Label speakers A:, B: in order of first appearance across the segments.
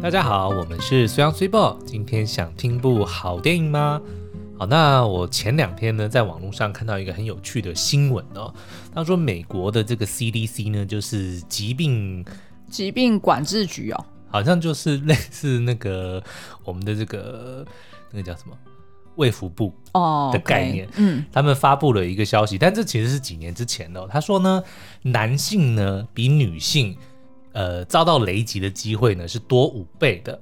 A: 大家好，我们是虽阳虽报。今天想听部好电影吗？好，那我前两天呢，在网络上看到一个很有趣的新闻哦。他说，美国的这个 CDC 呢，就是疾病
B: 疾病管制局哦，
A: 好像就是 类似那个我们的这个那个叫什么卫福部哦的概念。
B: Oh, okay. 嗯，
A: 他们发布了一个消息，但这其实是几年之前的哦。他说呢，男性呢比女性。呃，遭到雷击的机会呢是多五倍的，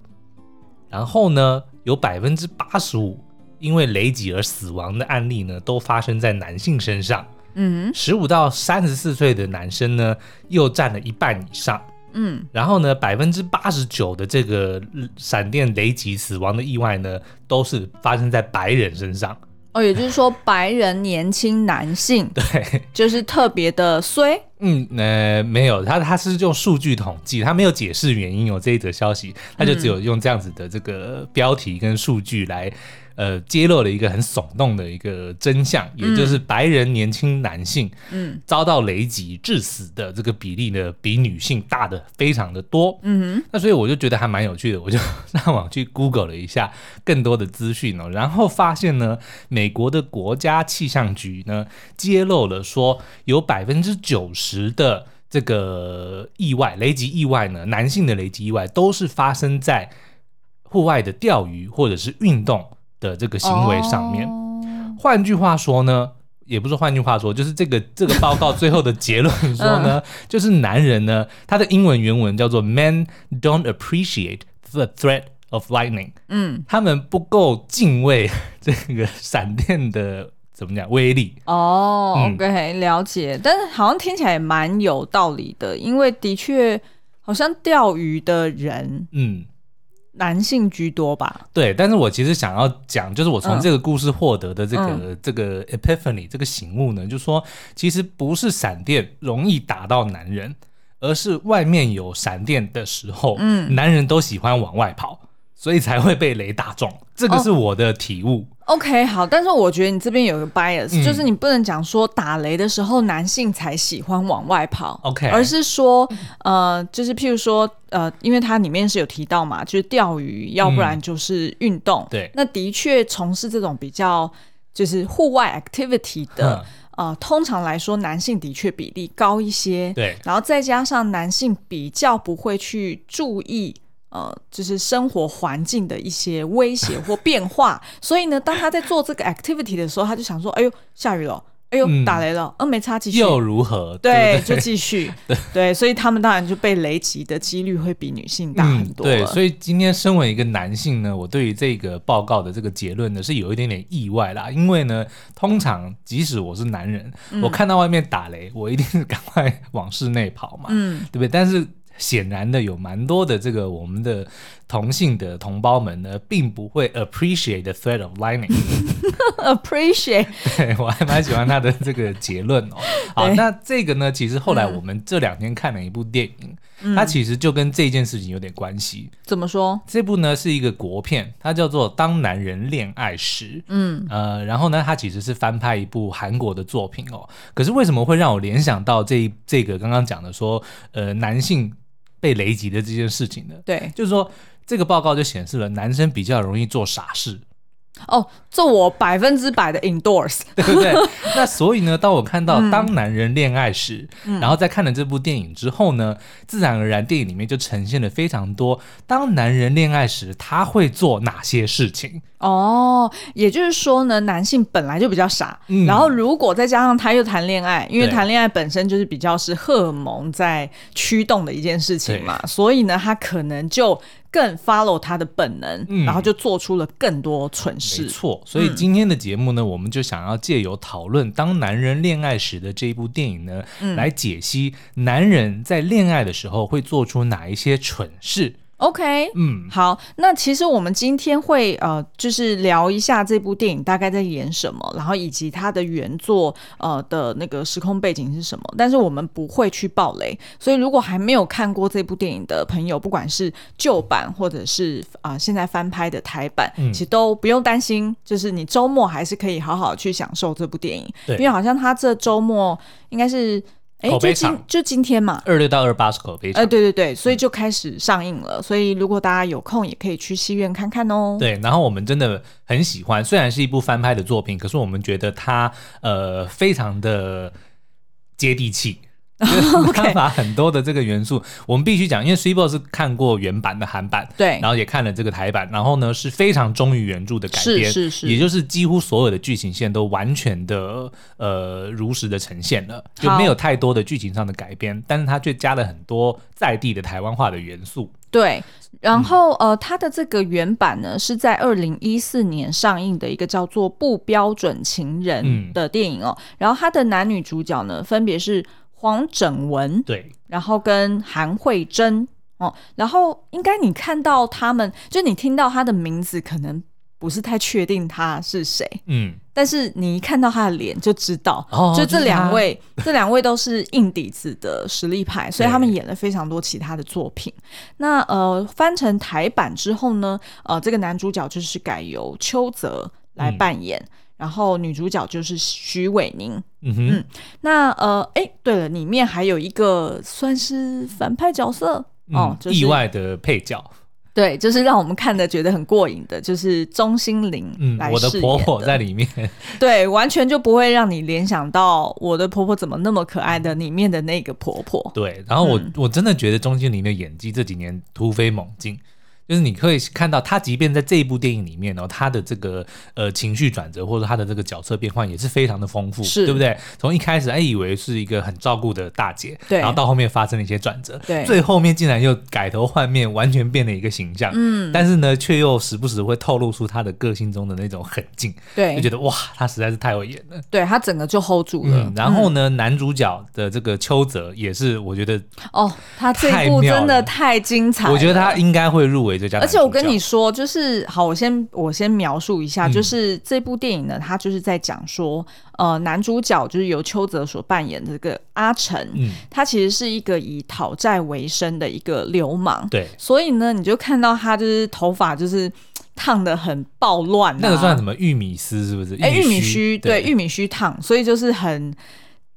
A: 然后呢，有百分之八十五因为雷击而死亡的案例呢，都发生在男性身上。嗯，十五到三十四岁的男生呢，又占了一半以上。嗯，然后呢，百分之八十九的这个闪电雷击死亡的意外呢，都是发生在白人身上。
B: 哦，也就是说，白人年轻男性
A: 对，
B: 就是特别的衰。
A: 嗯，呃，没有，他他是用数据统计，他没有解释原因。有这一则消息，他就只有用这样子的这个标题跟数据来。呃，揭露了一个很耸动的一个真相，嗯、也就是白人年轻男性，嗯，遭到雷击致死的这个比例呢，比女性大的非常的多。嗯哼，那所以我就觉得还蛮有趣的，我就上网去 Google 了一下更多的资讯哦，然后发现呢，美国的国家气象局呢，揭露了说有百分之九十的这个意外雷击意外呢，男性的雷击意外都是发生在户外的钓鱼或者是运动。的这个行为上面，换、oh. 句话说呢，也不是换句话说，就是这个这个报告最后的结论说呢，就是男人呢，他的英文原文叫做 “Men don't appreciate the threat of lightning”，嗯，他们不够敬畏这个闪电的怎么讲威力。
B: 哦、oh,，OK，了解，但是好像听起来也蛮有道理的，因为的确好像钓鱼的人，嗯。男性居多吧？
A: 对，但是我其实想要讲，就是我从这个故事获得的这个、嗯、这个 epiphany 这个醒悟呢，就是说其实不是闪电容易打到男人，而是外面有闪电的时候，嗯，男人都喜欢往外跑，所以才会被雷打中。这个是我的体悟。哦
B: OK，好，但是我觉得你这边有个 bias，、嗯、就是你不能讲说打雷的时候男性才喜欢往外跑
A: ，OK，
B: 而是说，呃，就是譬如说，呃，因为它里面是有提到嘛，就是钓鱼，要不然就是运动，
A: 嗯、对，
B: 那的确从事这种比较就是户外 activity 的，嗯、呃，通常来说男性的确比例高一些，
A: 对，
B: 然后再加上男性比较不会去注意。呃，就是生活环境的一些威胁或变化，所以呢，当他在做这个 activity 的时候，他就想说：“哎呦，下雨了！哎呦，打雷了！嗯、呃，没差，继续
A: 又如何？对，
B: 就继续 对，对，所以他们当然就被雷击的几率会比女性大很多、
A: 嗯。对，所以今天身为一个男性呢，我对于这个报告的这个结论呢，是有一点点意外啦。因为呢，通常即使我是男人，嗯、我看到外面打雷，我一定是赶快往室内跑嘛，嗯，对不对？但是。显然的，有蛮多的这个我们的同性的同胞们呢，并不会 appreciate the threat of lightning。
B: appreciate，
A: 对，我还蛮喜欢他的这个结论哦。好，那这个呢，其实后来我们这两天看了一部电影，嗯、它其实就跟这件事情有点关系。
B: 怎么说？
A: 这部呢是一个国片，它叫做《当男人恋爱时》。嗯，呃，然后呢，它其实是翻拍一部韩国的作品哦。可是为什么会让我联想到这这个刚刚讲的说，呃，男性被雷击的这件事情的？
B: 对，
A: 就是说这个报告就显示了男生比较容易做傻事。
B: 哦，这我百分之百的 endorse，
A: 对不对？那所以呢，当我看到当男人恋爱时，嗯、然后在看了这部电影之后呢，自然而然电影里面就呈现了非常多当男人恋爱时他会做哪些事情。
B: 哦，也就是说呢，男性本来就比较傻，嗯、然后如果再加上他又谈恋爱，因为谈恋爱本身就是比较是荷尔蒙在驱动的一件事情嘛，所以呢，他可能就。更 follow 他的本能，嗯、然后就做出了更多蠢事。
A: 没错，所以今天的节目呢，嗯、我们就想要借由讨论《当男人恋爱时》的这一部电影呢，嗯、来解析男人在恋爱的时候会做出哪一些蠢事。
B: OK，嗯，好，那其实我们今天会呃，就是聊一下这部电影大概在演什么，然后以及它的原作呃的那个时空背景是什么。但是我们不会去爆雷，所以如果还没有看过这部电影的朋友，不管是旧版或者是啊、呃、现在翻拍的台版，嗯、其实都不用担心，就是你周末还是可以好好去享受这部电影，因为好像他这周末应该是。哎，就今就今天嘛，
A: 二六到二八是口碑场。
B: 哎，对对对，所以就开始上映了。嗯、所以如果大家有空，也可以去戏院看看哦。
A: 对，然后我们真的很喜欢，虽然是一部翻拍的作品，可是我们觉得它呃非常的接地气。他把很多的这个元素，我们必须讲，因为 Sweetbo 是看过原版的韩版，
B: 对，
A: 然后也看了这个台版，然后呢是非常忠于原著的改编，
B: 是是是，
A: 也就是几乎所有的剧情线都完全的呃如实的呈现了，就没有太多的剧情上的改编，但是它却加了很多在地的台湾话的元素。
B: 对，然后呃，它的这个原版呢是在二零一四年上映的一个叫做《不标准情人》的电影哦，嗯、然后它的男女主角呢分别是。黄整文
A: 对，
B: 然后跟韩慧珍哦，然后应该你看到他们，就你听到他的名字，可能不是太确定他是谁，
A: 嗯，
B: 但是你一看到他的脸就知道，哦，就这两位，这两位都是硬底子的实力派，所以他们演了非常多其他的作品。那呃，翻成台版之后呢，呃，这个男主角就是改由邱泽来扮演。嗯然后女主角就是徐伟宁，
A: 嗯哼，嗯，
B: 那呃，哎，对了，里面还有一个算是反派角色、嗯、哦，就是、
A: 意外的配角，
B: 对，就是让我们看的觉得很过瘾的，就是钟欣凌来饰演的、嗯、我的
A: 婆婆在里面，
B: 对，完全就不会让你联想到我的婆婆怎么那么可爱的里面的那个婆婆，
A: 对，然后我、嗯、我真的觉得钟欣凌的演技这几年突飞猛进。就是你可以看到他，即便在这一部电影里面呢，他的这个呃情绪转折或者他的这个角色变换也是非常的丰富，
B: 是，
A: 对不对？从一开始哎以为是一个很照顾的大姐，
B: 对，
A: 然后到后面发生了一些转折，
B: 对，
A: 最后面竟然又改头换面，完全变了一个形象，
B: 嗯，
A: 但是呢，却又时不时会透露出他的个性中的那种狠劲，
B: 对，
A: 就觉得哇，他实在是太会演了，
B: 对他整个就 hold 住了。
A: 嗯、然后呢，嗯、男主角的这个邱泽也是，我觉得
B: 哦，他这一部真的太精彩了，
A: 我觉得他应该会入围最佳，而且
B: 我跟你。说就是好，我先我先描述一下，就是这部电影呢，它就是在讲说，呃，男主角就是由邱泽所扮演的这个阿成，
A: 嗯，
B: 他其实是一个以讨债为生的一个流氓，
A: 对，
B: 所以呢，你就看到他就是头发就是烫的很暴乱，啊，
A: 那个算什么玉米丝是不是？
B: 哎，玉米须，对，玉米须烫，所以就是很。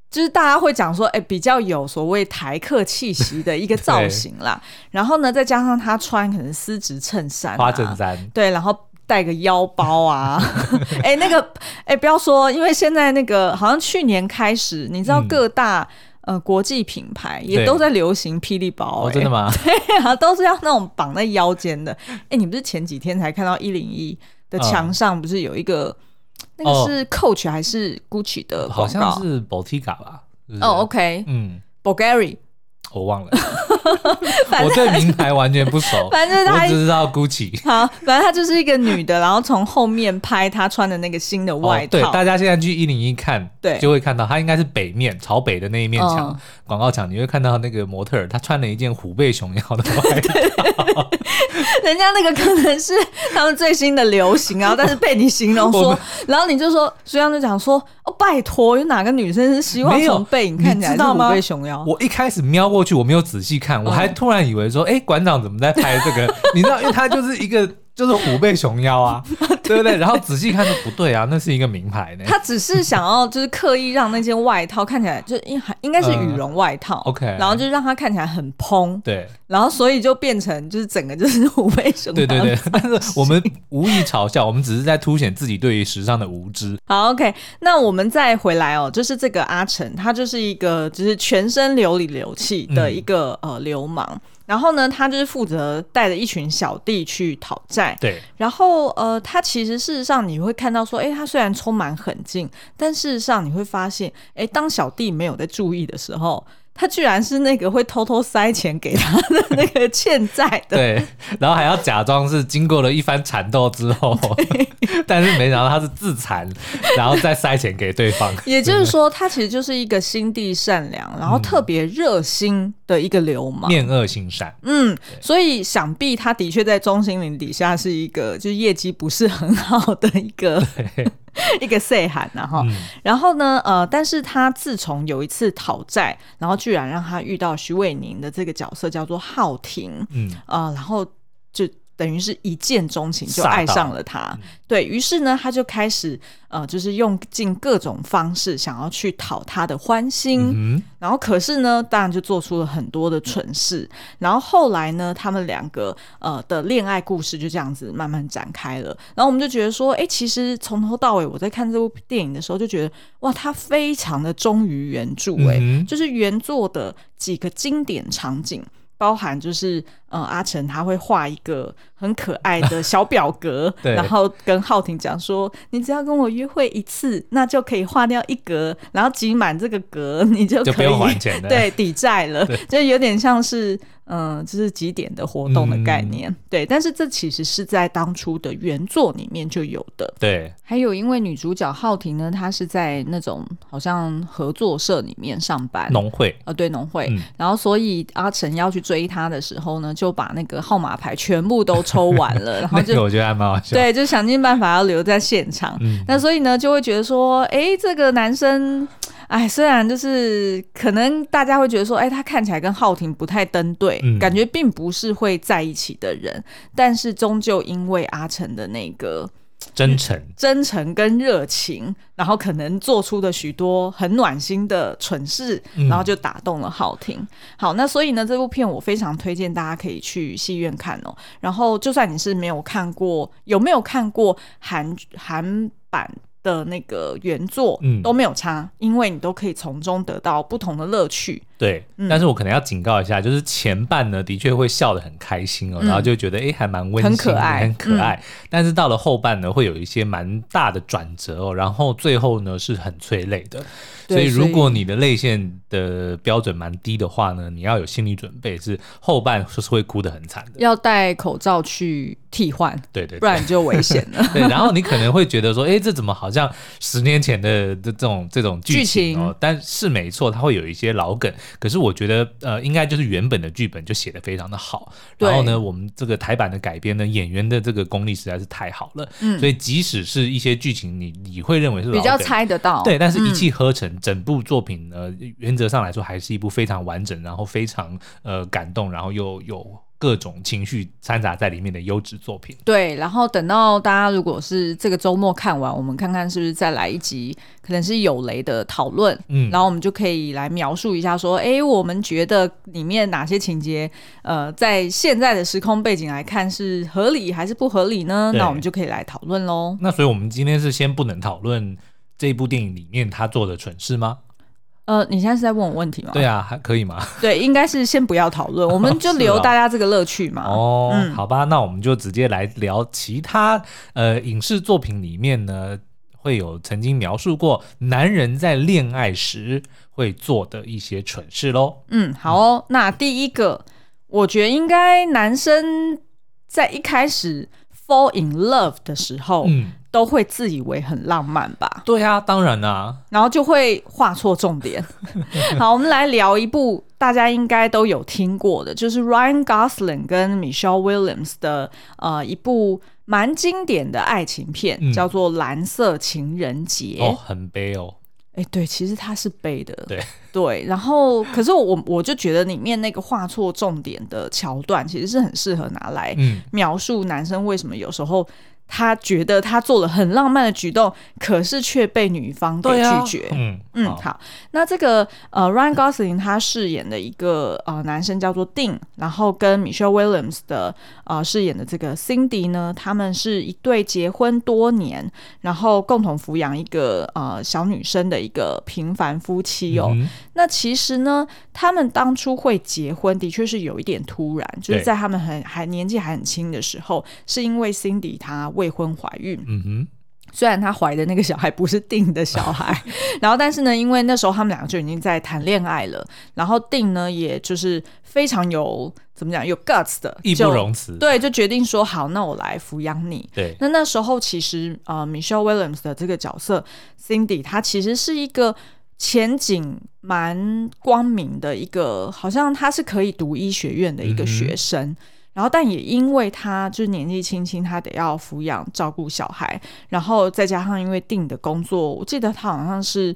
B: 就是大家会讲说，哎、欸，比较有所谓台客气息的一个造型啦。然后呢，再加上他穿可能丝质衬衫、啊、
A: 花衬衫，
B: 对，然后带个腰包啊。哎、欸，那个，哎、欸，不要说，因为现在那个好像去年开始，你知道各大、嗯、呃国际品牌也都在流行霹雳包、
A: 真的吗？
B: 对啊，都是要那种绑在腰间的。哎、欸，你不是前几天才看到一零一的墙上不是有一个？嗯那个是 Coach 还是 Gucci 的广告？
A: 好像是 Bottega 吧。
B: 哦、oh,，OK，
A: 嗯
B: ，Bulgari。
A: 我忘了，我对名牌完全不熟，
B: 反正他
A: 只知道 Gucci。
B: 好，反正她就是一个女的，然后从后面拍她穿的那个新的外套。
A: 哦、对，大家现在去一零一看，
B: 对，
A: 就会看到她应该是北面朝北的那一面墙，广、嗯、告墙，你会看到那个模特儿，她穿了一件虎背熊腰的外套。
B: 人家那个可能是他们最新的流行啊，但是被你形容说，然后你就说，所以就讲说，哦，拜托，有哪个女生是希望从背影看起来是虎背熊腰？
A: 我一开始瞄过去，我没有仔细看，我还突然以为说，哎、欸，馆长怎么在拍这个？你知道，因为他就是一个。就是虎背熊腰啊，对不对？然后仔细看就不对啊，那是一个名牌呢。
B: 他只是想要就是刻意让那件外套看起来就应应该是羽绒外套
A: ，OK，
B: 然后就让它看起来很蓬，
A: 对。
B: 然后所以就变成就是整个就是虎背熊腰。
A: 对对对，但是 我们无意嘲笑，我们只是在凸显自己对于时尚的无知。
B: 好，OK，那我们再回来哦，就是这个阿成，他就是一个就是全身流里流气的一个、嗯、呃流氓。然后呢，他就是负责带着一群小弟去讨债。
A: 对。
B: 然后呃，他其实事实上你会看到说，哎，他虽然充满狠劲，但事实上你会发现，哎，当小弟没有在注意的时候。他居然是那个会偷偷塞钱给他的那个欠债的，
A: 对，然后还要假装是经过了一番缠斗之后，但是没想到他是自残，然后再塞钱给对方。
B: 也就是说，他其实就是一个心地善良，然后特别热心的一个流氓，
A: 面恶心善。
B: 嗯，所以想必他的确在钟心凌底下是一个就是业绩不是很好的一个。一个岁寒然后，然后呢，呃，但是他自从有一次讨债，然后居然让他遇到徐伟宁的这个角色叫做浩庭，
A: 嗯，
B: 呃，然后就等于是一见钟情，就爱上了他。对，于是呢，他就开始呃，就是用尽各种方式想要去讨他的欢心。嗯、然后，可是呢，当然就做出了很多的蠢事。嗯、然后后来呢，他们两个呃的恋爱故事就这样子慢慢展开了。然后我们就觉得说，哎，其实从头到尾我在看这部电影的时候，就觉得哇，他非常的忠于原著，哎、嗯，就是原作的几个经典场景。包含就是呃，阿成他会画一个很可爱的小表格，然后跟浩婷讲说：“你只要跟我约会一次，那就可以划掉一格，然后挤满这个格，你就可以
A: 就
B: 对抵债了。”就有点像是。嗯，这是几点的活动的概念，嗯、对，但是这其实是在当初的原作里面就有的。
A: 对，
B: 还有因为女主角浩婷呢，她是在那种好像合作社里面上班，
A: 农会
B: 啊、呃，对，农会。嗯、然后所以阿成要去追她的时候呢，就把那个号码牌全部都抽完了，然后就
A: 我觉得还蛮好笑，
B: 对，就想尽办法要留在现场。嗯、那所以呢，就会觉得说，哎，这个男生。哎，虽然就是可能大家会觉得说，哎，他看起来跟浩廷不太登对，嗯、感觉并不是会在一起的人，但是终究因为阿成的那个
A: 真诚、
B: 真诚跟热情，然后可能做出的许多很暖心的蠢事，嗯、然后就打动了浩庭。好，那所以呢，这部片我非常推荐大家可以去戏院看哦。然后，就算你是没有看过，有没有看过韩韩版？的那个原作都没有差，嗯、因为你都可以从中得到不同的乐趣。
A: 对，嗯、但是我可能要警告一下，就是前半呢，的确会笑得很开心哦，嗯、然后就觉得哎，还蛮温馨，
B: 很可爱，
A: 很可爱。嗯、但是到了后半呢，会有一些蛮大的转折哦，然后最后呢是很催泪的。所以，如果你的泪腺的标准蛮低的话呢，你要有心理准备，是后半是会哭得很惨的，
B: 要戴口罩去替换，
A: 对，对对，
B: 不然就危险了。
A: 对，然后你可能会觉得说，哎，这怎么好像十年前的这种这种剧情哦？情但是没错，它会有一些老梗。可是我觉得，呃，应该就是原本的剧本就写的非常的好。然后呢，我们这个台版的改编呢，演员的这个功力实在是太好了。嗯，所以即使是一些剧情你，你你会认为是，
B: 比较猜得到，
A: 对，但是一气呵成。嗯整部作品呢，原则上来说还是一部非常完整，然后非常呃感动，然后又有各种情绪掺杂在里面的优质作品。
B: 对，然后等到大家如果是这个周末看完，我们看看是不是再来一集，可能是有雷的讨论。嗯，然后我们就可以来描述一下，说，哎，我们觉得里面哪些情节，呃，在现在的时空背景来看是合理还是不合理呢？那我们就可以来讨论喽。
A: 那所以我们今天是先不能讨论。这部电影里面他做的蠢事吗？
B: 呃，你现在是在问我问题吗？
A: 对啊，还可以吗？
B: 对，应该是先不要讨论，我们就留大家这个乐趣嘛。
A: 哦，嗯、好吧，那我们就直接来聊其他呃影视作品里面呢，会有曾经描述过男人在恋爱时会做的一些蠢事喽。
B: 嗯，好哦，那第一个，我觉得应该男生在一开始 fall in love 的时候，嗯。都会自以为很浪漫吧？
A: 对啊，当然啊，
B: 然后就会画错重点。好，我们来聊一部大家应该都有听过的，就是 Ryan Gosling 跟 Michelle Williams 的呃一部蛮经典的爱情片，嗯、叫做《蓝色情人节》。
A: 哦，很悲哦。
B: 哎，对，其实它是悲的。
A: 对
B: 对，然后可是我我就觉得里面那个画错重点的桥段，其实是很适合拿来描述男生为什么有时候。他觉得他做了很浪漫的举动，可是却被女方给拒绝。啊、嗯嗯，好，好，那这个呃，Ryan Gosling 他饰演的一个呃男生叫做 Dean，然后跟 Michelle Williams 的呃饰演的这个 Cindy 呢，他们是一对结婚多年，然后共同抚养一个呃小女生的一个平凡夫妻哦。嗯、那其实呢，他们当初会结婚的确是有一点突然，就是在他们很还年纪还很轻的时候，是因为 Cindy 她。未婚怀孕，嗯哼，虽然她怀的那个小孩不是定的小孩，然后但是呢，因为那时候他们两个就已经在谈恋爱了，然后定呢，也就是非常有怎么讲，有 guts 的，
A: 义不容辞，
B: 对，就决定说好，那我来抚养你。对，那那时候其实呃，Michelle Williams 的这个角色 Cindy，她其实是一个前景蛮光明的一个，好像他是可以读医学院的一个学生。嗯然后，但也因为他就是年纪轻轻，他得要抚养照顾小孩，然后再加上因为定的工作，我记得他好像是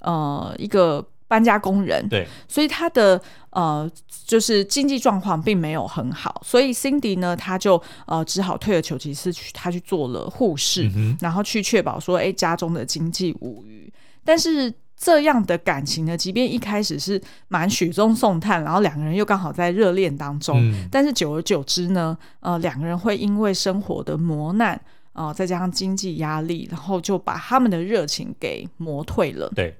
B: 呃一个搬家工人，
A: 对，
B: 所以他的呃就是经济状况并没有很好，所以 Cindy 呢，他就呃只好退而求其次去他去做了护士，嗯、然后去确保说，哎，家中的经济无虞。但是这样的感情呢，即便一开始是蛮雪中送炭，然后两个人又刚好在热恋当中，嗯、但是久而久之呢，呃，两个人会因为生活的磨难啊、呃，再加上经济压力，然后就把他们的热情给磨退了。
A: 对。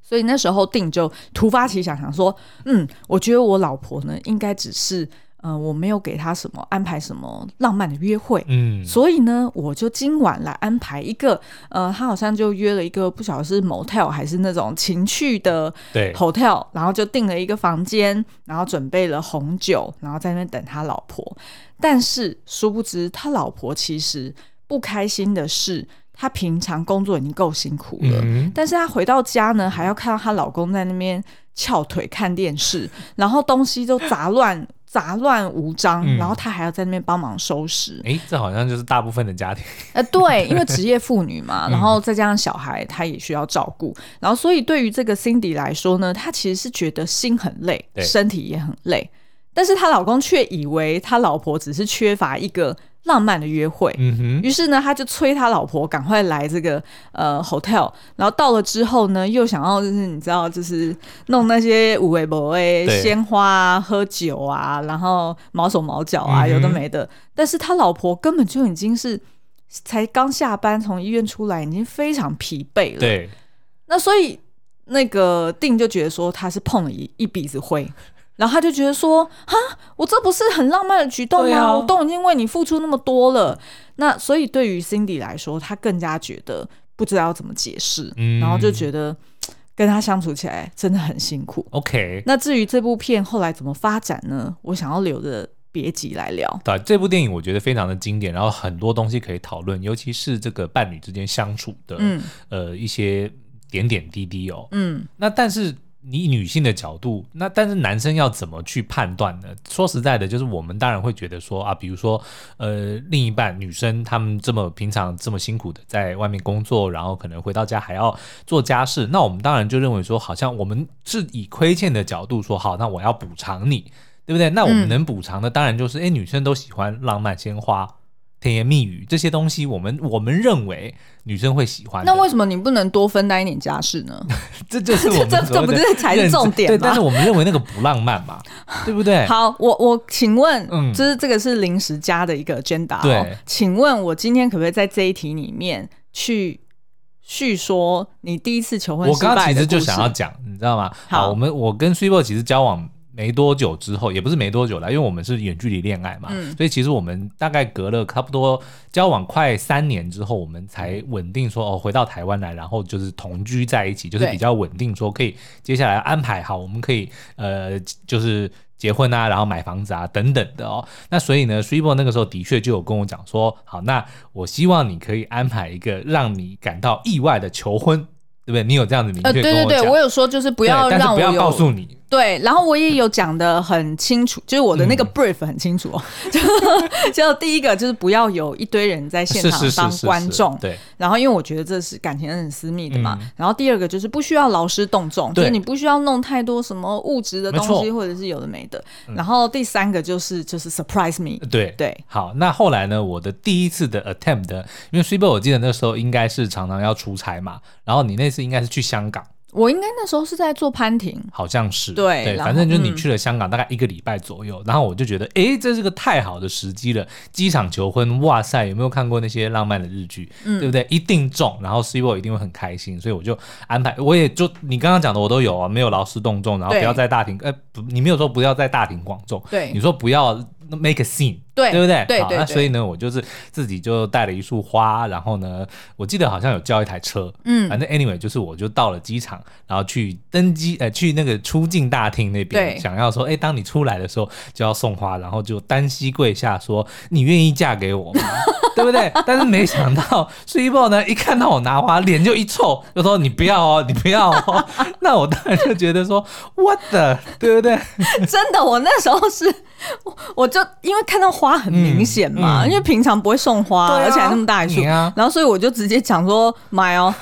B: 所以那时候定就突发奇想，想说，嗯，我觉得我老婆呢，应该只是，嗯、呃，我没有给他什么安排什么浪漫的约会，嗯，所以呢，我就今晚来安排一个，呃，他好像就约了一个不晓得是 motel 还是那种情趣的 hotel，对然后就订了一个房间，然后准备了红酒，然后在那边等他老婆。但是殊不知，他老婆其实不开心的是。她平常工作已经够辛苦了，嗯、但是她回到家呢，还要看到她老公在那边翘腿看电视，然后东西都杂乱杂乱无章，嗯、然后她还要在那边帮忙收拾。
A: 哎，这好像就是大部分的家庭。
B: 呃，对，因为职业妇女嘛，然后再加上小孩，她也需要照顾，然后所以对于这个 Cindy 来说呢，她其实是觉得心很累，身体也很累，但是她老公却以为她老婆只是缺乏一个。浪漫的约会，嗯哼，于是呢，他就催他老婆赶快来这个呃 hotel，然后到了之后呢，又想要就是你知道，就是弄那些五味博味鲜花啊、喝酒啊，然后毛手毛脚啊，有的没的。但是他老婆根本就已经是才刚下班从医院出来，已经非常疲惫了。对，那所以那个定就觉得说他是碰了一一鼻子灰。然后他就觉得说，哈，我这不是很浪漫的举动吗？啊、我都已经为你付出那么多了。那所以对于 Cindy 来说，他更加觉得不知道要怎么解释，嗯、然后就觉得跟他相处起来真的很辛苦。OK，那至于这部片后来怎么发展呢？我想要留着别集来聊。
A: 对，这部电影我觉得非常的经典，然后很多东西可以讨论，尤其是这个伴侣之间相处的，嗯、呃，一些点点滴滴哦。嗯，那但是。你女性的角度，那但是男生要怎么去判断呢？说实在的，就是我们当然会觉得说啊，比如说呃，另一半女生她们这么平常这么辛苦的在外面工作，然后可能回到家还要做家事，那我们当然就认为说，好像我们是以亏欠的角度说，好，那我要补偿你，对不对？那我们能补偿的当然就是，哎、嗯，女生都喜欢浪漫鲜花。甜言蜜语这些东西，我们我们认为女生会喜欢。
B: 那为什么你不能多分担一点家事呢？
A: 这就是我们
B: 这这不是才是重点吗？
A: 对，但是我们认为那个不浪漫嘛，对不对？
B: 好，我我请问，嗯，就是这个是临时加的一个 agenda。对，请问我今天可不可以在这一题里面去叙说你第一次求婚？我刚刚其实就想要讲，你知道吗？好，我们我跟 Super 其实交往。没多久之后，也不是没多久了，因为我们是远距离恋爱嘛，嗯、所以其实我们大概隔了差不多交往快三年之后，我们才稳定说哦，回到台湾来，然后就是同居在一起，就是比较稳定，说可以接下来安排好，我们可以呃就是结婚啊，然后买房子啊等等的哦。那所以呢，Super 那个时候的确就有跟我讲说，好，那我希望你可以安排一个让你感到意外的求婚，对不对？你有这样子明确跟我讲？呃，对对对，我有说就是不要让我不要告诉你。对，然后我也有讲的很清楚，就是我的那个 brief 很清楚，就就第一个就是不要有一堆人在现场当观众，对。然后因为我觉得这是感情很私密的嘛。然后第二个就是不需要劳师动众，就是你不需要弄太多什么物质的东西，或者是有的没的。然后第三个就是就是 surprise me，对对。好，那后来呢，我的第一次的 attempt，因为 Super 我记得那时候应该是常常要出差嘛，然后你那次应该是去香港。我应该那时候是在做潘婷，好像是对对，反正就是你去了香港大概一个礼拜左右，然后我就觉得，哎，这是个太好的时机了，机场求婚，哇塞，有没有看过那些浪漫的日剧，对不对？一定中，然后 Super 一定会很开心，所以我就安排，我也就你刚刚讲的我都有啊，没有劳师动众，然后不要在大庭，呃，不，你没有说不要在大庭广众，对，你说不要 make a scene。对，对不对？对，对，那所以呢，我就是自己就带了一束花，然后呢，我记得好像有叫一台车，嗯，反正 anyway 就是我就到了机场，然后去登机，呃，去那个出境大厅那边，想要说，哎，当你出来的时候就要送花，然后就单膝跪下说，你愿意嫁给我吗？对不对？但是没想到 Super 呢，一看到我拿花，脸就一臭，就说你不要哦，你不要哦。那我当然就觉得说，what the，对不对？真的，我那时候是，我就因为看到花。花很明显嘛，因为平常不会送花，而且还那么大一束，然后所以我就直接讲说买哦，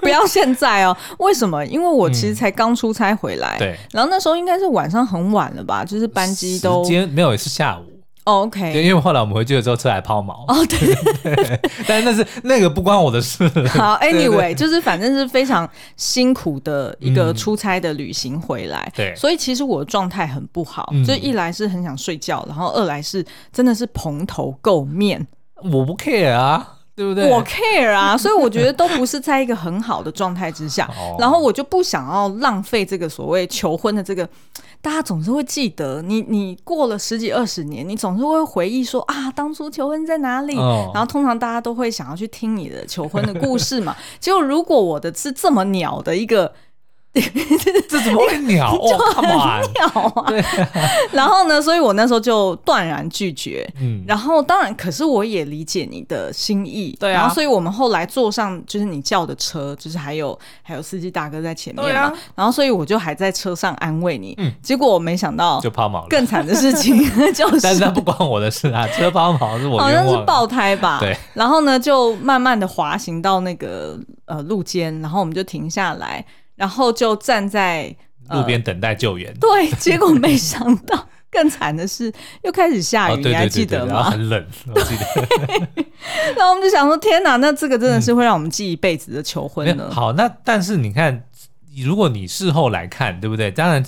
B: 不要现在哦。为什么？因为我其实才刚出差回来，对、然后那时候应该是晚上很晚了吧，就是班机都
A: 今天没有，是下午。
B: Oh, OK，
A: 对，因为后来我们回去的时候车还抛锚。哦，oh, 对，对，对，但是那是那个不关我的事。
B: 好，Anyway，对对对，就是反正是非常辛苦的一个出差的旅行回来。对、嗯，所以其实我的状态很不好，就对一来是很想睡觉，然后二来是真的是蓬头垢面。
A: 我不 care 啊。对不对？
B: 我 care 啊，所以我觉得都不是在一个很好的状态之下，然后我就不想要浪费这个所谓求婚的这个，大家总是会记得你，你过了十几二十年，你总是会回忆说啊，当初求婚在哪里？然后通常大家都会想要去听你的求婚的故事嘛。结果如果我的是这么鸟的一个。
A: 这怎么会鸟？就很鸟
B: 啊！对，然后呢？所以我那时候就断然拒绝。嗯，然后当然，可是我也理解你的心意。对啊。然后，所以我们后来坐上就是你叫的车，就是还有还有司机大哥在前面嘛。啊、然后，所以我就还在车上安慰你。嗯。结果我没想到，
A: 就抛锚了。
B: 更惨的事情就是，
A: 但是那不关我的事啊，车抛锚是我
B: 好像是爆胎吧？对。然后呢，就慢慢的滑行到那个呃路肩，然后我们就停下来。然后就站在
A: 路边等待救援。
B: 对，结果没想到更惨的是，又开始下雨，你还记得吗？
A: 很冷，我记得。
B: 然后我们就想说：天哪，那这个真的是会让我们记一辈子的求婚呢？
A: 好，那但是你看，如果你事后来看，对不对？当然，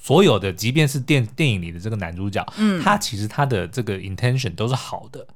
A: 所有的，即便是电电影里的这个男主角，嗯，他其实他的这个 intention 都是好的，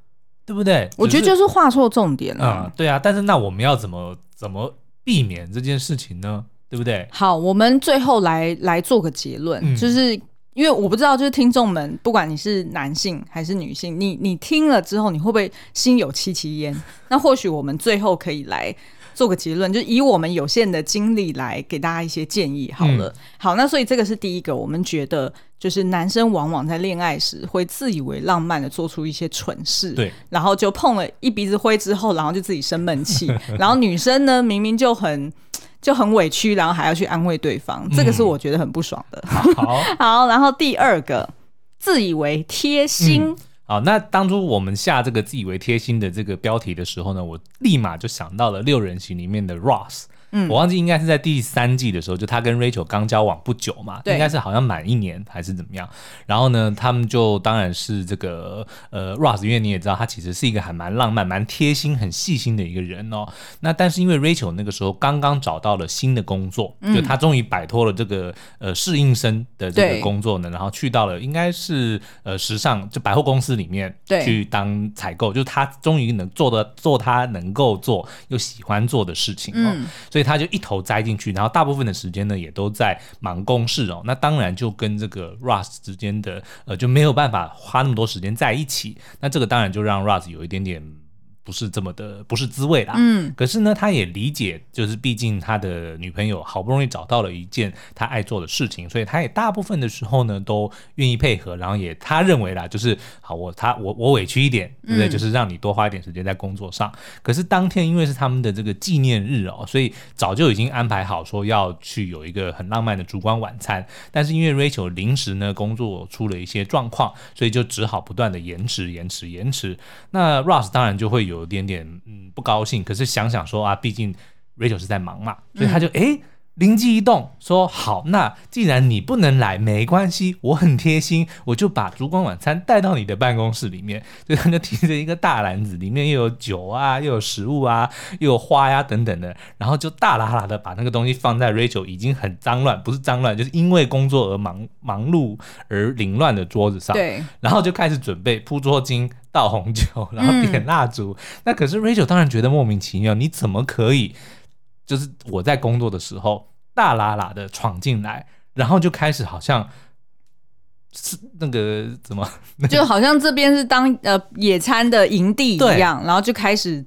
A: 对不对？
B: 我觉得就是画错重点了。
A: 嗯，对啊。但是那我们要怎么怎么避免这件事情呢？对不对？
B: 好，我们最后来来做个结论，嗯、就是因为我不知道，就是听众们，不管你是男性还是女性，你你听了之后，你会不会心有戚戚焉？那或许我们最后可以来做个结论，就以我们有限的精力来给大家一些建议。好了，嗯、好，那所以这个是第一个，我们觉得就是男生往往在恋爱时会自以为浪漫的做出一些蠢事，对，然后就碰了一鼻子灰之后，然后就自己生闷气，然后女生呢，明明就很。就很委屈，然后还要去安慰对方，这个是我觉得很不爽的。嗯、好，好，然后第二个，自以为贴心。嗯、
A: 啊，那当初我们下这个自以为贴心的这个标题的时候呢，我立马就想到了六人行里面的 Ross。嗯，我忘记应该是在第三季的时候，就他跟 Rachel 刚交往不久嘛，对应该是好像满一年还是怎么样。然后呢，他们就当然是这个呃 Ross，因为你也知道他其实是一个还蛮浪漫、蛮贴心、很细心的一个人哦。那但是因为 Rachel 那个时候刚刚找到了新的工作，嗯、就他终于摆脱了这个呃适应生的这个工作呢，然后去到了应该是呃时尚就百货公司里面去当采购，就是他终于能做的做他能够做又喜欢做的事情哦。嗯所以所以他就一头栽进去，然后大部分的时间呢，也都在忙公事哦。那当然就跟这个 Russ 之间的呃就没有办法花那么多时间在一起。那这个当然就让 Russ 有一点点。不是这么的，不是滋味啦。嗯，可是呢，他也理解，就是毕竟他的女朋友好不容易找到了一件他爱做的事情，所以他也大部分的时候呢都愿意配合，然后也他认为啦，就是好，我他我我委屈一点，对不对？嗯、就是让你多花一点时间在工作上。可是当天因为是他们的这个纪念日哦，所以早就已经安排好说要去有一个很浪漫的烛光晚餐。但是因为 Rachel 临时呢工作出了一些状况，所以就只好不断的延迟、延迟、延迟。那 Ross 当然就会有。有点点嗯不高兴，可是想想说啊，毕竟 Rachel 是在忙嘛，所以他就哎。嗯灵机一动，说好，那既然你不能来，没关系，我很贴心，我就把烛光晚餐带到你的办公室里面。所以他就提着一个大篮子，里面又有酒啊，又有食物啊，又有花呀、啊、等等的，然后就大喇喇的把那个东西放在 Rachel 已经很脏乱，不是脏乱，就是因为工作而忙忙碌而凌乱的桌子上。对，然后就开始准备铺桌巾、倒红酒，然后点蜡烛。嗯、那可是 Rachel 当然觉得莫名其妙，你怎么可以？就是我在工作的时候，大喇喇的闯进来，然后就开始好像是那个怎么，
B: 就好像这边是当呃野餐的营地一样，然后就开始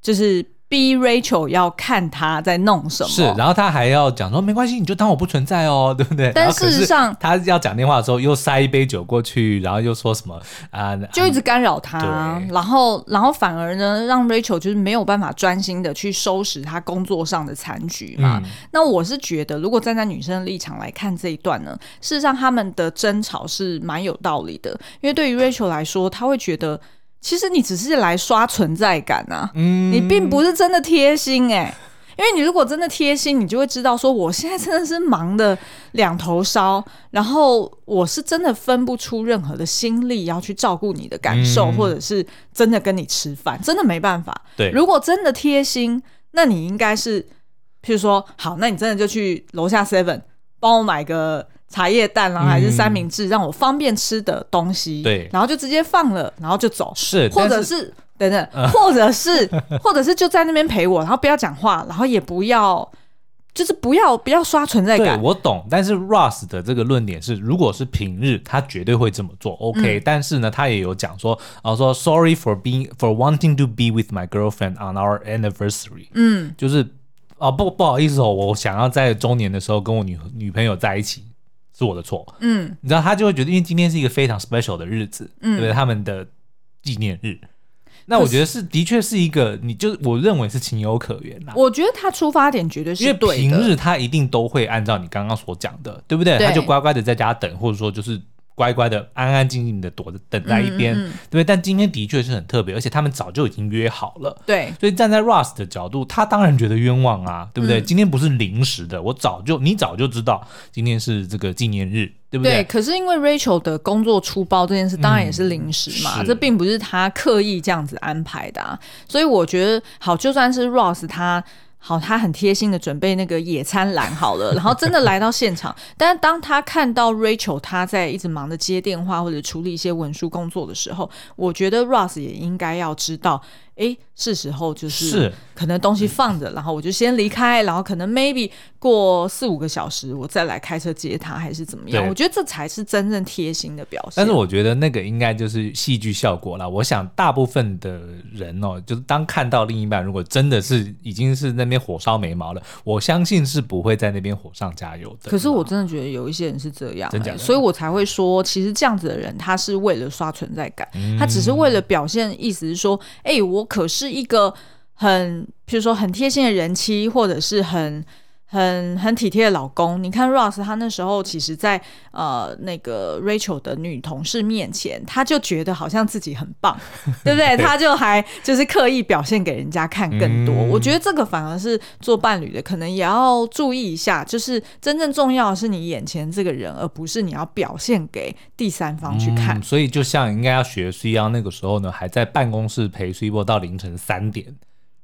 B: 就是逼 Rachel 要看他在弄什么，
A: 是，然后他还要讲说没关系，你就当我不存在哦，对不对？
B: 但事实上，
A: 他要讲电话的时候又塞一杯酒过去，然后又说什么啊，
B: 就一直干扰他，然后然后反而呢，让 Rachel 就是没有办法专心的去收拾他工作上的残局嘛。嗯、那我是觉得，如果站在女生的立场来看这一段呢，事实上他们的争吵是蛮有道理的，因为对于 Rachel 来说，他会觉得。其实你只是来刷存在感啊，嗯，你并不是真的贴心哎、欸，因为你如果真的贴心，你就会知道说，我现在真的是忙得两头烧，然后我是真的分不出任何的心力要去照顾你的感受，嗯、或者是真的跟你吃饭，真的没办法。对，如果真的贴心，那你应该是，譬如说，好，那你真的就去楼下 Seven 帮我买个。茶叶蛋啊，还是三明治，让我方便吃的东西。对，然后就直接放了，然后就走。是，或者是等等，或者是，或者是就在那边陪我，然后不要讲话，然后也不要，就是不要不要刷存在感。
A: 对，我懂，但是 Russ 的这个论点是，如果是平日，他绝对会这么做。OK，但是呢，他也有讲说，啊，说 Sorry for being for wanting to be with my girlfriend on our anniversary。嗯，就是啊，不不好意思哦，我想要在周年的时候跟我女女朋友在一起。是我的错，嗯，你知道他就会觉得，因为今天是一个非常 special 的日子，嗯，对不对？他们的纪念日，那我觉得是的确是一个，你就我认为是情有可原啦。
B: 我觉得他出发点绝对是对的，
A: 因为平日他一定都会按照你刚刚所讲的，对不对？对，他就乖乖的在家等，或者说就是。乖乖的、安安静静的躲着等在一边，嗯嗯、对，但今天的确是很特别，而且他们早就已经约好了。对，所以站在 Ross 的角度，他当然觉得冤枉啊，对不对？嗯、今天不是临时的，我早就你早就知道今天是这个纪念日，对不对？对，
B: 可是因为 Rachel 的工作出包这件事，当然也是临时嘛，嗯、这并不是他刻意这样子安排的、啊。所以我觉得，好，就算是 Ross 他。好，他很贴心的准备那个野餐篮好了，然后真的来到现场。但是当他看到 Rachel 他在一直忙着接电话或者处理一些文书工作的时候，我觉得 Ross 也应该要知道。哎，是时候就是可能东西放着，然后我就先离开，然后可能 maybe 过四五个小时我再来开车接他，还是怎么样？我觉得这才是真正贴心的表现。
A: 但是我觉得那个应该就是戏剧效果啦。我想大部分的人哦，就是当看到另一半如果真的是已经是那边火烧眉毛了，我相信是不会在那边火上加油的。
B: 可是我真的觉得有一些人是这样，欸，所以我才会说，其实这样子的人他是为了刷存在感，嗯、他只是为了表现，意思是说，哎，我。可是一个很，比如说很贴心的人妻，或者是很很很体贴的老公。你看 Ross，他那时候其实在，在呃那个 Rachel 的女同事面前，他就觉得好像自己很棒，对不对？他就还就是刻意表现给人家看更多。嗯、我觉得这个反而是做伴侣的，可能也要注意一下，就是真正重要的是你眼前这个人，而不是你要表现给第三方去看。
A: 嗯、所以就像应该要学 C 幺那个时候呢，还在办公室陪 C 波到凌晨三点。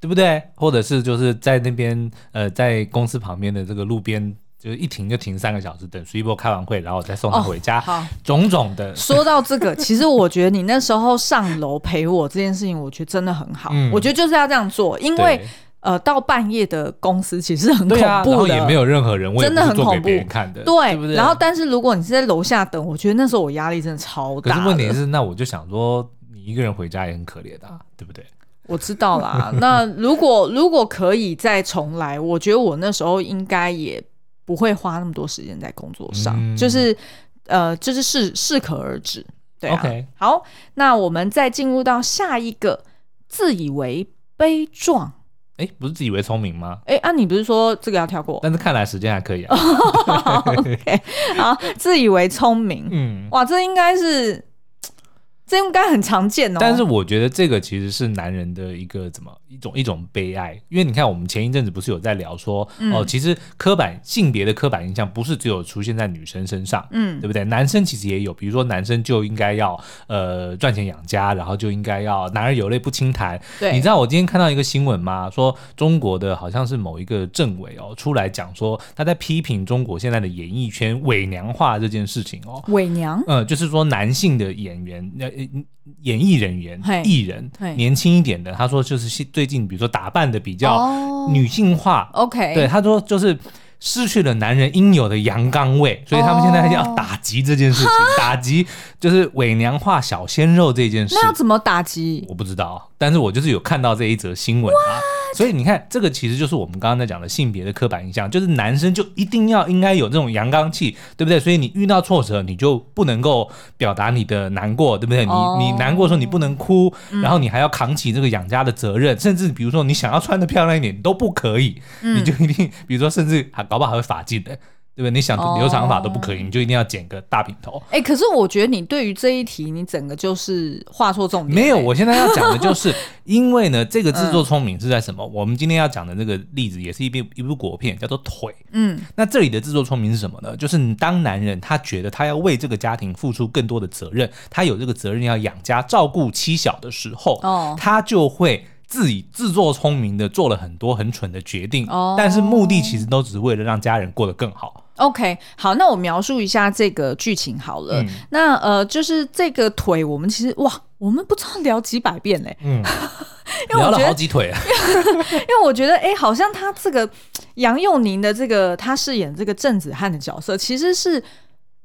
A: 对不对？或者是就是在那边呃，在公司旁边的这个路边，就是一停就停三个小时，等徐一波开完会，然后再送他回家。哦、好，种种的。
B: 说到这个，其实我觉得你那时候上楼陪我这件事情，我觉得真的很好。嗯、我觉得就是要这样做，因为呃，到半夜的公司其实很恐怖的，啊、然后
A: 也没有任何人，真的很恐怖。看的，
B: 对，对不对？然后，但是如果你是在楼下等，我觉得那时候我压力真的超大。
A: 可是问题是，那我就想说，你一个人回家也很可怜的，啊，对不对？
B: 我知道啦，那如果如果可以再重来，我觉得我那时候应该也不会花那么多时间在工作上，嗯、就是呃，就是适适可而止。对、啊，OK，好，那我们再进入到下一个，自以为悲壮。
A: 哎，不是自以为聪明吗？
B: 哎，啊，你不是说这个要跳过？
A: 但是看来时间还可以啊。
B: OK，好，自以为聪明，嗯，哇，这应该是。这应该很常见哦，
A: 但是我觉得这个其实是男人的一个怎么一种一种悲哀，因为你看我们前一阵子不是有在聊说，嗯、哦，其实刻板性别的刻板印象不是只有出现在女生身上，嗯，对不对？男生其实也有，比如说男生就应该要呃赚钱养家，然后就应该要男儿有泪不轻弹。对，你知道我今天看到一个新闻吗？说中国的好像是某一个政委哦出来讲说他在批评中国现在的演艺圈伪娘化这件事情哦，
B: 伪娘，
A: 嗯，就是说男性的演员演艺人员、艺人，年轻一点的，他说就是最近，比如说打扮的比较女性化
B: ，OK，
A: 对，他说就是失去了男人应有的阳刚味，所以他们现在要打击这件事情，打击就是伪娘化小鲜肉这件事。
B: 那要怎么打击？
A: 我不知道。但是我就是有看到这一则新闻啊。所以你看，这个其实就是我们刚刚在讲的性别的刻板印象，就是男生就一定要应该有这种阳刚气，对不对？所以你遇到挫折，你就不能够表达你的难过，对不对？哦、你你难过的时候你不能哭，嗯、然后你还要扛起这个养家的责任，甚至比如说你想要穿的漂亮一点，你都不可以，嗯、你就一定比如说甚至还搞不好还会发禁的。对不对？你想留长发都不可以，oh. 你就一定要剪个大平头。
B: 哎、欸，可是我觉得你对于这一题，你整个就是画错重点。
A: 没有，我现在要讲的就是，因为呢，这个自作聪明是在什么？嗯、我们今天要讲的那个例子，也是一部一部国片，叫做《腿》。嗯，那这里的自作聪明是什么呢？就是你当男人，他觉得他要为这个家庭付出更多的责任，他有这个责任要养家、照顾妻小的时候，哦，他就会。自己自作聪明的做了很多很蠢的决定，oh. 但是目的其实都只是为了让家人过得更好。
B: OK，好，那我描述一下这个剧情好了。嗯、那呃，就是这个腿，我们其实哇，我们不知道聊几百遍嘞。嗯，
A: 聊了好几腿啊。
B: 因为我觉得，哎、欸，好像他这个杨佑宁的这个他饰演这个郑子翰的角色，其实是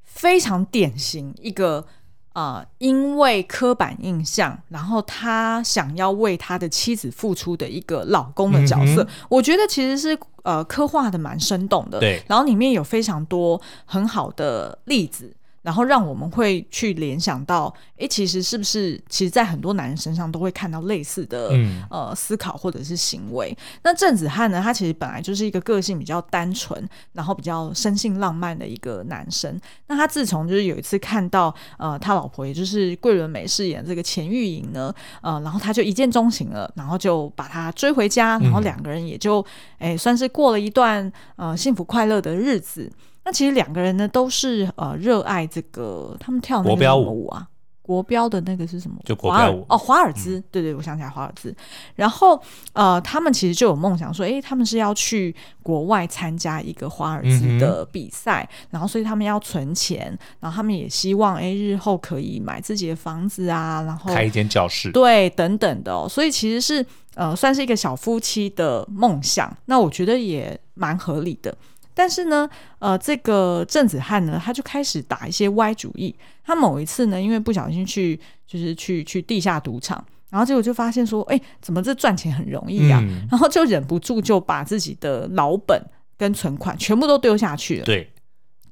B: 非常典型一个。啊、呃，因为刻板印象，然后他想要为他的妻子付出的一个老公的角色，嗯、我觉得其实是呃刻画的蛮生动的。对，然后里面有非常多很好的例子。然后让我们会去联想到，哎，其实是不是，其实，在很多男人身上都会看到类似的、嗯、呃思考或者是行为。那郑子翰呢，他其实本来就是一个个性比较单纯，然后比较生性浪漫的一个男生。那他自从就是有一次看到呃他老婆，也就是桂纶镁饰演这个钱玉莹呢，呃，然后他就一见钟情了，然后就把她追回家，然后两个人也就哎算是过了一段呃幸福快乐的日子。那其实两个人呢，都是呃热爱这个，他们跳那个什么舞啊？国标的那个是什么？
A: 就国标舞
B: 哦，华尔兹。嗯、对对，我想起来华尔兹。然后呃，他们其实就有梦想说，诶，他们是要去国外参加一个华尔兹的比赛，嗯、然后所以他们要存钱，然后他们也希望，诶，日后可以买自己的房子啊，然后
A: 开一间教室，
B: 对，等等的哦。所以其实是呃，算是一个小夫妻的梦想。那我觉得也蛮合理的。但是呢，呃，这个郑子翰呢，他就开始打一些歪主意。他某一次呢，因为不小心去，就是去去地下赌场，然后结果就发现说，哎，怎么这赚钱很容易啊？嗯、然后就忍不住就把自己的老本跟存款全部都丢下去了。
A: 对，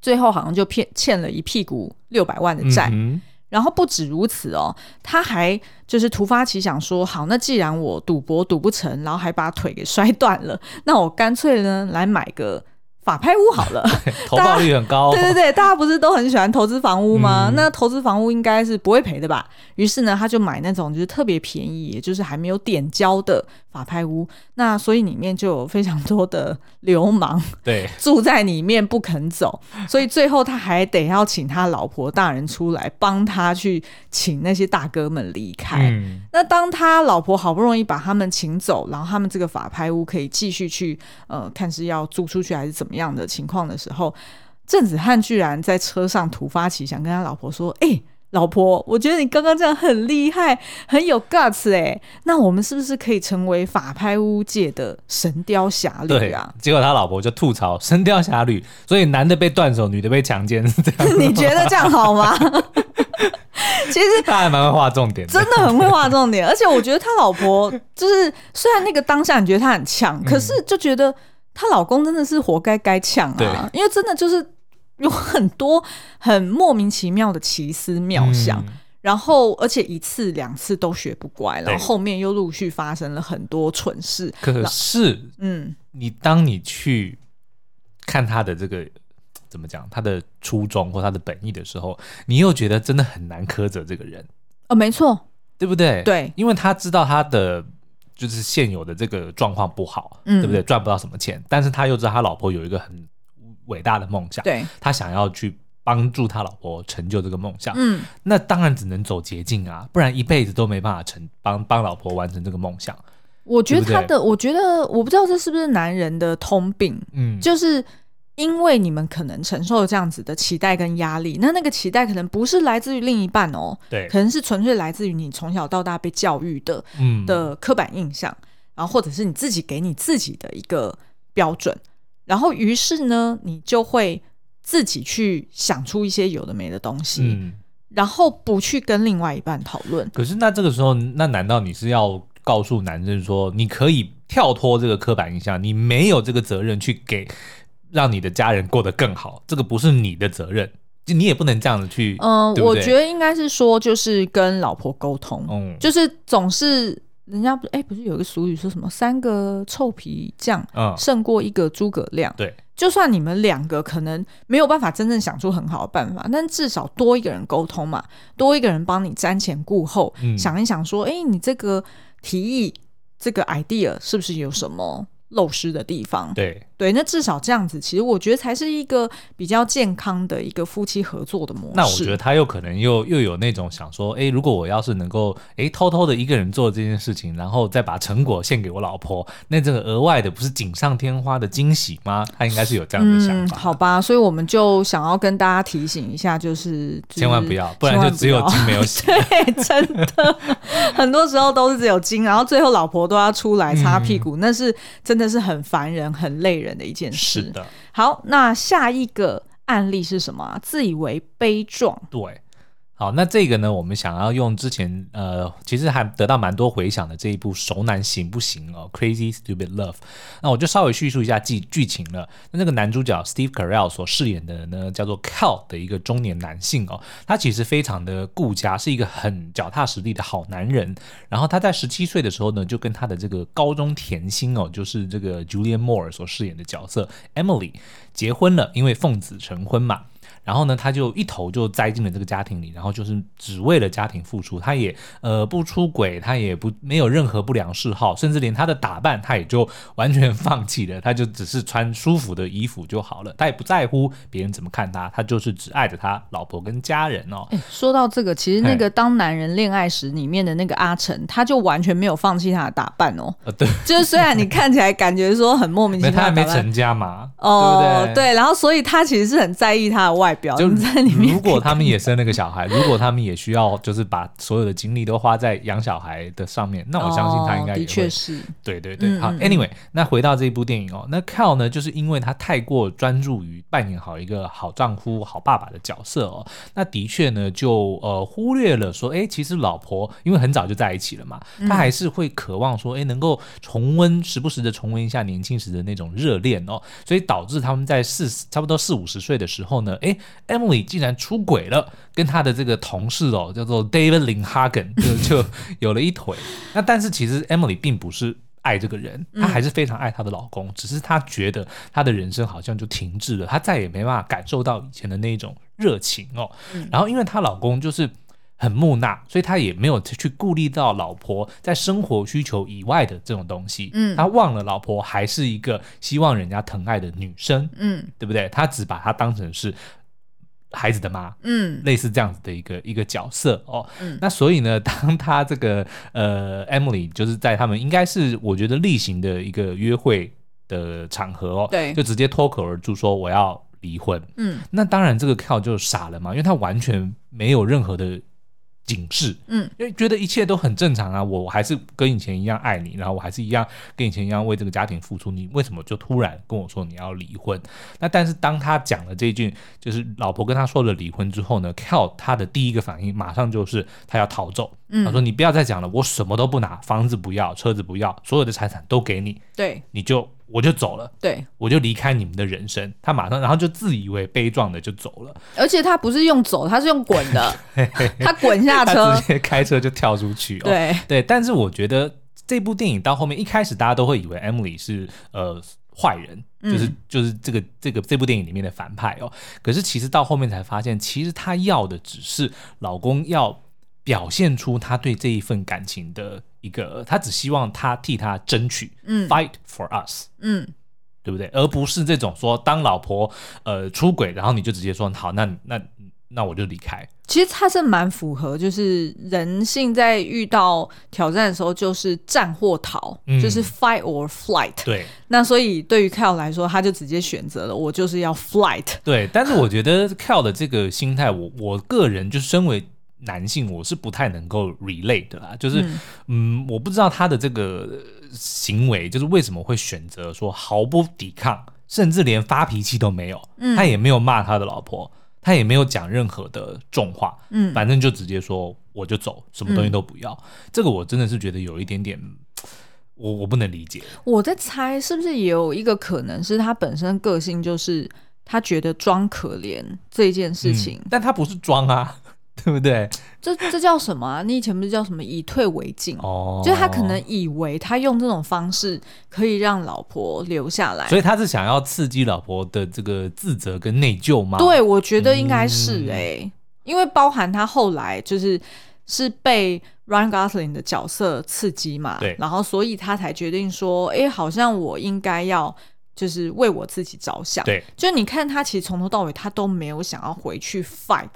B: 最后好像就骗欠了一屁股六百万的债。嗯、然后不止如此哦，他还就是突发奇想说，好，那既然我赌博赌不成，然后还把腿给摔断了，那我干脆呢来买个。法拍屋好了，
A: 投报率很高。
B: 对对对，大家不是都很喜欢投资房屋吗？嗯、那投资房屋应该是不会赔的吧？于是呢，他就买那种就是特别便宜，也就是还没有点交的法拍屋。那所以里面就有非常多的流氓，对，住在里面不肯走。所以最后他还得要请他老婆大人出来帮他去请那些大哥们离开。嗯、那当他老婆好不容易把他们请走，然后他们这个法拍屋可以继续去呃，看是要租出去还是怎么。样的情况的时候，郑子汉居然在车上突发奇想，跟他老婆说：“哎、欸，老婆，我觉得你刚刚这样很厉害，很有 guts 哎、欸，那我们是不是可以成为法拍屋界的神雕侠侣啊？”
A: 结果他老婆就吐槽：“神雕侠侣，所以男的被断手，女的被强奸，是这样。
B: 你觉得这样好吗？” 其实
A: 他还蛮会画重点，
B: 真的很会画重点。而且我觉得他老婆就是，虽然那个当下你觉得他很呛，嗯、可是就觉得。她老公真的是活该该呛啊！因为真的就是有很多很莫名其妙的奇思妙想，嗯、然后而且一次两次都学不乖，对然后后面又陆续发生了很多蠢事。
A: 可是，嗯，你当你去看他的这个怎么讲，他的初衷或他的本意的时候，你又觉得真的很难苛责这个人。
B: 哦，没错，
A: 对不对？
B: 对，
A: 因为他知道他的。就是现有的这个状况不好，嗯、对不对？赚不到什么钱，但是他又知道他老婆有一个很伟大的梦想，对，他想要去帮助他老婆成就这个梦想，嗯，那当然只能走捷径啊，不然一辈子都没办法成帮帮老婆完成这个梦想。
B: 我觉得他的，对对我觉得我不知道这是不是男人的通病，嗯，就是。因为你们可能承受这样子的期待跟压力，那那个期待可能不是来自于另一半哦，对，可能是纯粹来自于你从小到大被教育的，嗯，的刻板印象，然后或者是你自己给你自己的一个标准，然后于是呢，你就会自己去想出一些有的没的东西，嗯，然后不去跟另外一半讨论。
A: 可是那这个时候，那难道你是要告诉男生说，你可以跳脱这个刻板印象，你没有这个责任去给让你的家人过得更好，这个不是你的责任，就你也不能这样子去。嗯，对对，
B: 我觉得应该是说，就是跟老婆沟通，嗯，就是总是。人家不哎，不是有个俗语说什么“三个臭皮匠胜过一个诸葛亮”？嗯，对，就算你们两个可能没有办法真正想出很好的办法，但至少多一个人沟通嘛，多一个人帮你瞻前顾后，嗯，想一想说，哎，你这个提议，这个 idea 是不是有什么漏失的地方？对。对，那至少这样子，其实我觉得才是一个比较健康的一个夫妻合作的模式。
A: 那我觉得他又可能又又有那种想说，哎，如果我要是能够哎偷偷的一个人做这件事情，然后再把成果献给我老婆，那这个额外的不是锦上添花的惊喜吗？他应该是有这样的想法。
B: 嗯，好吧，所以我们就想要跟大家提醒一下，就是，就是
A: 千万不要，不然就只有金没有 喜。
B: 对，真的，很多时候都是只有金，然后最后老婆都要出来擦屁股，嗯，那是真的是很烦人、很累人。的一件事。是的。好，那下一个案例是什么？自以为悲壮。
A: 对。好，那这个呢，我们想要用之前呃，其实还得到蛮多回响的这一部《熟男行不行》哦，《Crazy Stupid Love》。那我就稍微叙述一下剧剧情了。那那个男主角 Steve Carell 所饰演的呢，叫做 Cal 的一个中年男性哦，他其实非常的顾家，是一个很脚踏实地的好男人。然后他在十七岁的时候呢，就跟他的这个高中甜心哦，就是这个 Julianne Moore 所饰演的角色 Emily 结婚了，因为奉子成婚嘛。然后呢，他就一头就栽进了这个家庭里，然后就是只为了家庭付出。他也呃不出轨，他也不没有任何不良嗜好，甚至连他的打扮他也就完全放弃了。他就只是穿舒服的衣服就好了，他也不在乎别人怎么看他，他就是只爱着他老婆跟家人哦。
B: 说到这个，其实那个《当男人恋爱时》里面的那个阿成，他就完全没有放弃他的打扮哦。呃，对，就是虽然你看起来感觉说很莫名其妙，
A: 他还没成家嘛，
B: 哦，
A: 对不对？
B: 对，然后所以他其实是很在意他的外。就在里面。
A: 如果他们也生了个小孩，如果他们也需要，就是把所有的精力都花在养小孩的上面，那我相信他应该也会。
B: 的确是。
A: 对对对，好。Anyway，那回到这一部电影哦，那 Cal 呢，就是因为他太过专注于扮演好一个好丈夫、好爸爸的角色哦，那的确呢，就呃忽略了说，哎，其实老婆因为很早就在一起了嘛，他还是会渴望说，哎，能够重温，时不时的重温一下年轻时的那种热恋哦，所以导致他们在四差不多四五十岁的时候呢，哎。Emily 竟然出轨了，跟她的这个同事哦，叫做 David Lindhagen，就 就有了一腿。那但是其实 Emily 并不是爱这个人，她还是非常爱她的老公，嗯、只是她觉得她的人生好像就停滞了，她再也没办法感受到以前的那种热情哦。嗯、然后因为她老公就是。很木讷，所以他也没有去顾虑到老婆在生活需求以外的这种东西。嗯，他忘了老婆还是一个希望人家疼爱的女生。嗯，对不对？他只把她当成是孩子的妈。嗯，类似这样子的一个一个角色哦。嗯，那所以呢，当他这个呃 Emily 就是在他们应该是我觉得例行的一个约会的场合哦，对，就直接脱口而出说我要离婚。嗯，那当然这个 Cal 就傻了嘛，因为他完全没有任何的。警示，嗯，因为觉得一切都很正常啊，我还是跟以前一样爱你，然后我还是一样跟以前一样为这个家庭付出，你为什么就突然跟我说你要离婚？那但是当他讲了这一句，就是老婆跟他说了离婚之后呢，Cal 他的第一个反应马上就是他要逃走，嗯，他说你不要再讲了，我什么都不拿，房子不要，车子不要，所有的财产都给你，对，你就。我就走了，对，我就离开你们的人生。他马上，然后就自以为悲壮的就走了。
B: 而且他不是用走，他是用滚的，他滚下车，
A: 直接开车就跳出去。哦。对对，但是我觉得这部电影到后面一开始大家都会以为 Emily 是呃坏人，就是、嗯、就是这个这个这部电影里面的反派哦。可是其实到后面才发现，其实他要的只是老公要表现出他对这一份感情的。一个，他只希望他替他争取，嗯，fight for us，嗯，对不对？而不是这种说，当老婆呃出轨，然后你就直接说好，那那那我就离开。
B: 其实他是蛮符合，就是人性在遇到挑战的时候，就是战或逃，嗯、就是 fight or flight。对，那所以对于 KEL 来说，他就直接选择了，我就是要 flight。
A: 对，但是我觉得 KEL 的这个心态，我我个人就是身为。男性我是不太能够 relate 的啦，就是嗯，嗯，我不知道他的这个行为，就是为什么会选择说毫不抵抗，甚至连发脾气都没有，嗯，他也没有骂他的老婆，他也没有讲任何的重话，
B: 嗯，
A: 反正就直接说我就走，什么东西都不要。嗯、这个我真的是觉得有一点点，我我不能理解。
B: 我在猜是不是也有一个可能是他本身个性就是他觉得装可怜这件事情，
A: 嗯、但他不是装啊。对不对？
B: 这这叫什么啊？你以前不是叫什么以退为进？哦，就是他可能以为他用这种方式可以让老婆留下来，
A: 所以他是想要刺激老婆的这个自责跟内疚吗？
B: 对，我觉得应该是哎、欸，嗯、因为包含他后来就是是被 Ryan Gosling 的角色刺激嘛，
A: 对，
B: 然后所以他才决定说，哎，好像我应该要就是为我自己着想，
A: 对，
B: 就你看他其实从头到尾他都没有想要回去 fight。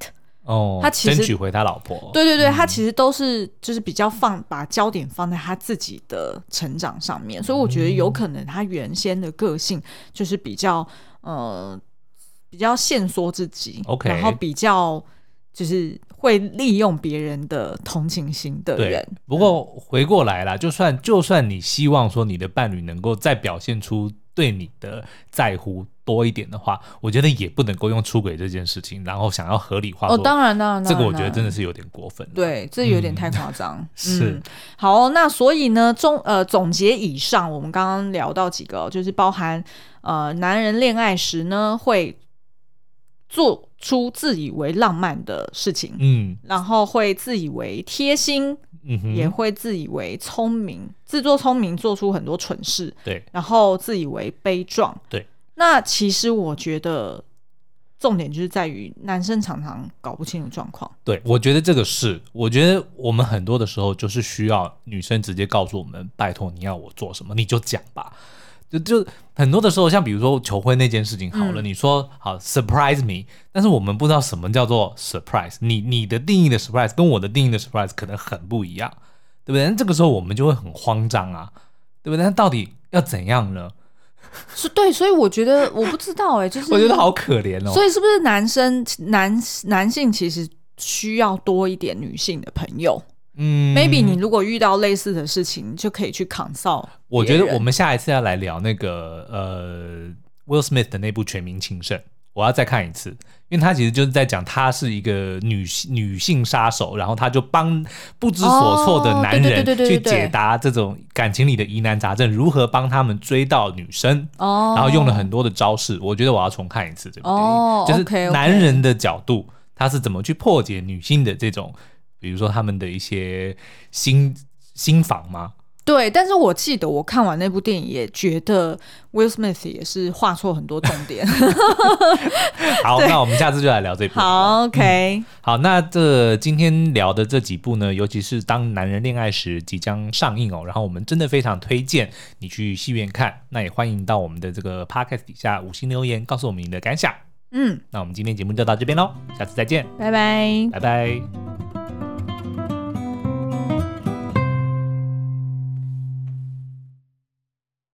A: 哦，他其实争取回他老婆。
B: 对对对，嗯、他其实都是就是比较放把焦点放在他自己的成长上面，所以我觉得有可能他原先的个性就是比较呃比较限缩自己
A: ，OK，
B: 然后比较就是会利用别人的同情心的人。
A: 不过回过来啦，就算就算你希望说你的伴侣能够再表现出对你的在乎。多一点的话，我觉得也不能够用出轨这件事情，然后想要合理化。
B: 哦，当然，当然，
A: 这个我觉得真的是有点过分。
B: 对，这有点太夸张。嗯、
A: 是、
B: 嗯、好，那所以呢，总呃总结以上，我们刚刚聊到几个，就是包含呃男人恋爱时呢会做出自以为浪漫的事情，
A: 嗯，
B: 然后会自以为贴心。嗯，也会自以为聪明，自作聪明，做出很多蠢事。
A: 对，
B: 然后自以为悲壮。
A: 对，
B: 那其实我觉得重点就是在于男生常常搞不清楚状况。
A: 对，我觉得这个是，我觉得我们很多的时候就是需要女生直接告诉我们：“拜托，你要我做什么，你就讲吧。”就就很多的时候，像比如说求婚那件事情，好了，嗯、你说好 surprise me，但是我们不知道什么叫做 surprise，你你的定义的 surprise 跟我的定义的 surprise 可能很不一样，对不对？那这个时候我们就会很慌张啊，对不对？那到底要怎样呢？
B: 是对，所以我觉得我不知道哎、欸，就是
A: 我觉得好可怜哦。
B: 所以是不是男生男男性其实需要多一点女性的朋友？嗯，maybe 你如果遇到类似的事情，就可以去 consult。
A: 我觉得我们下一次要来聊那个呃，Will Smith 的那部《全民情圣》，我要再看一次，因为他其实就是在讲他是一个女性女性杀手，然后他就帮不知所措的男人去解答这种感情里的疑难杂症，如何帮他们追到女生，哦，然后用了很多的招式。我觉得我要重看一次这部电影，哦，就是男人的角度，他是怎么去破解女性的这种。比如说他们的一些心心房吗？
B: 对，但是我记得我看完那部电影也觉得 Will Smith 也是画错很多重点。
A: 好，那我们下次就来聊这部。
B: 好，OK、嗯。
A: 好，那这今天聊的这几部呢，尤其是当男人恋爱时即将上映哦，然后我们真的非常推荐你去戏院看。那也欢迎到我们的这个 Podcast 底下五星留言，告诉我们你的感想。嗯，那我们今天节目就到这边喽，下次再见，
B: 拜拜，
A: 拜拜。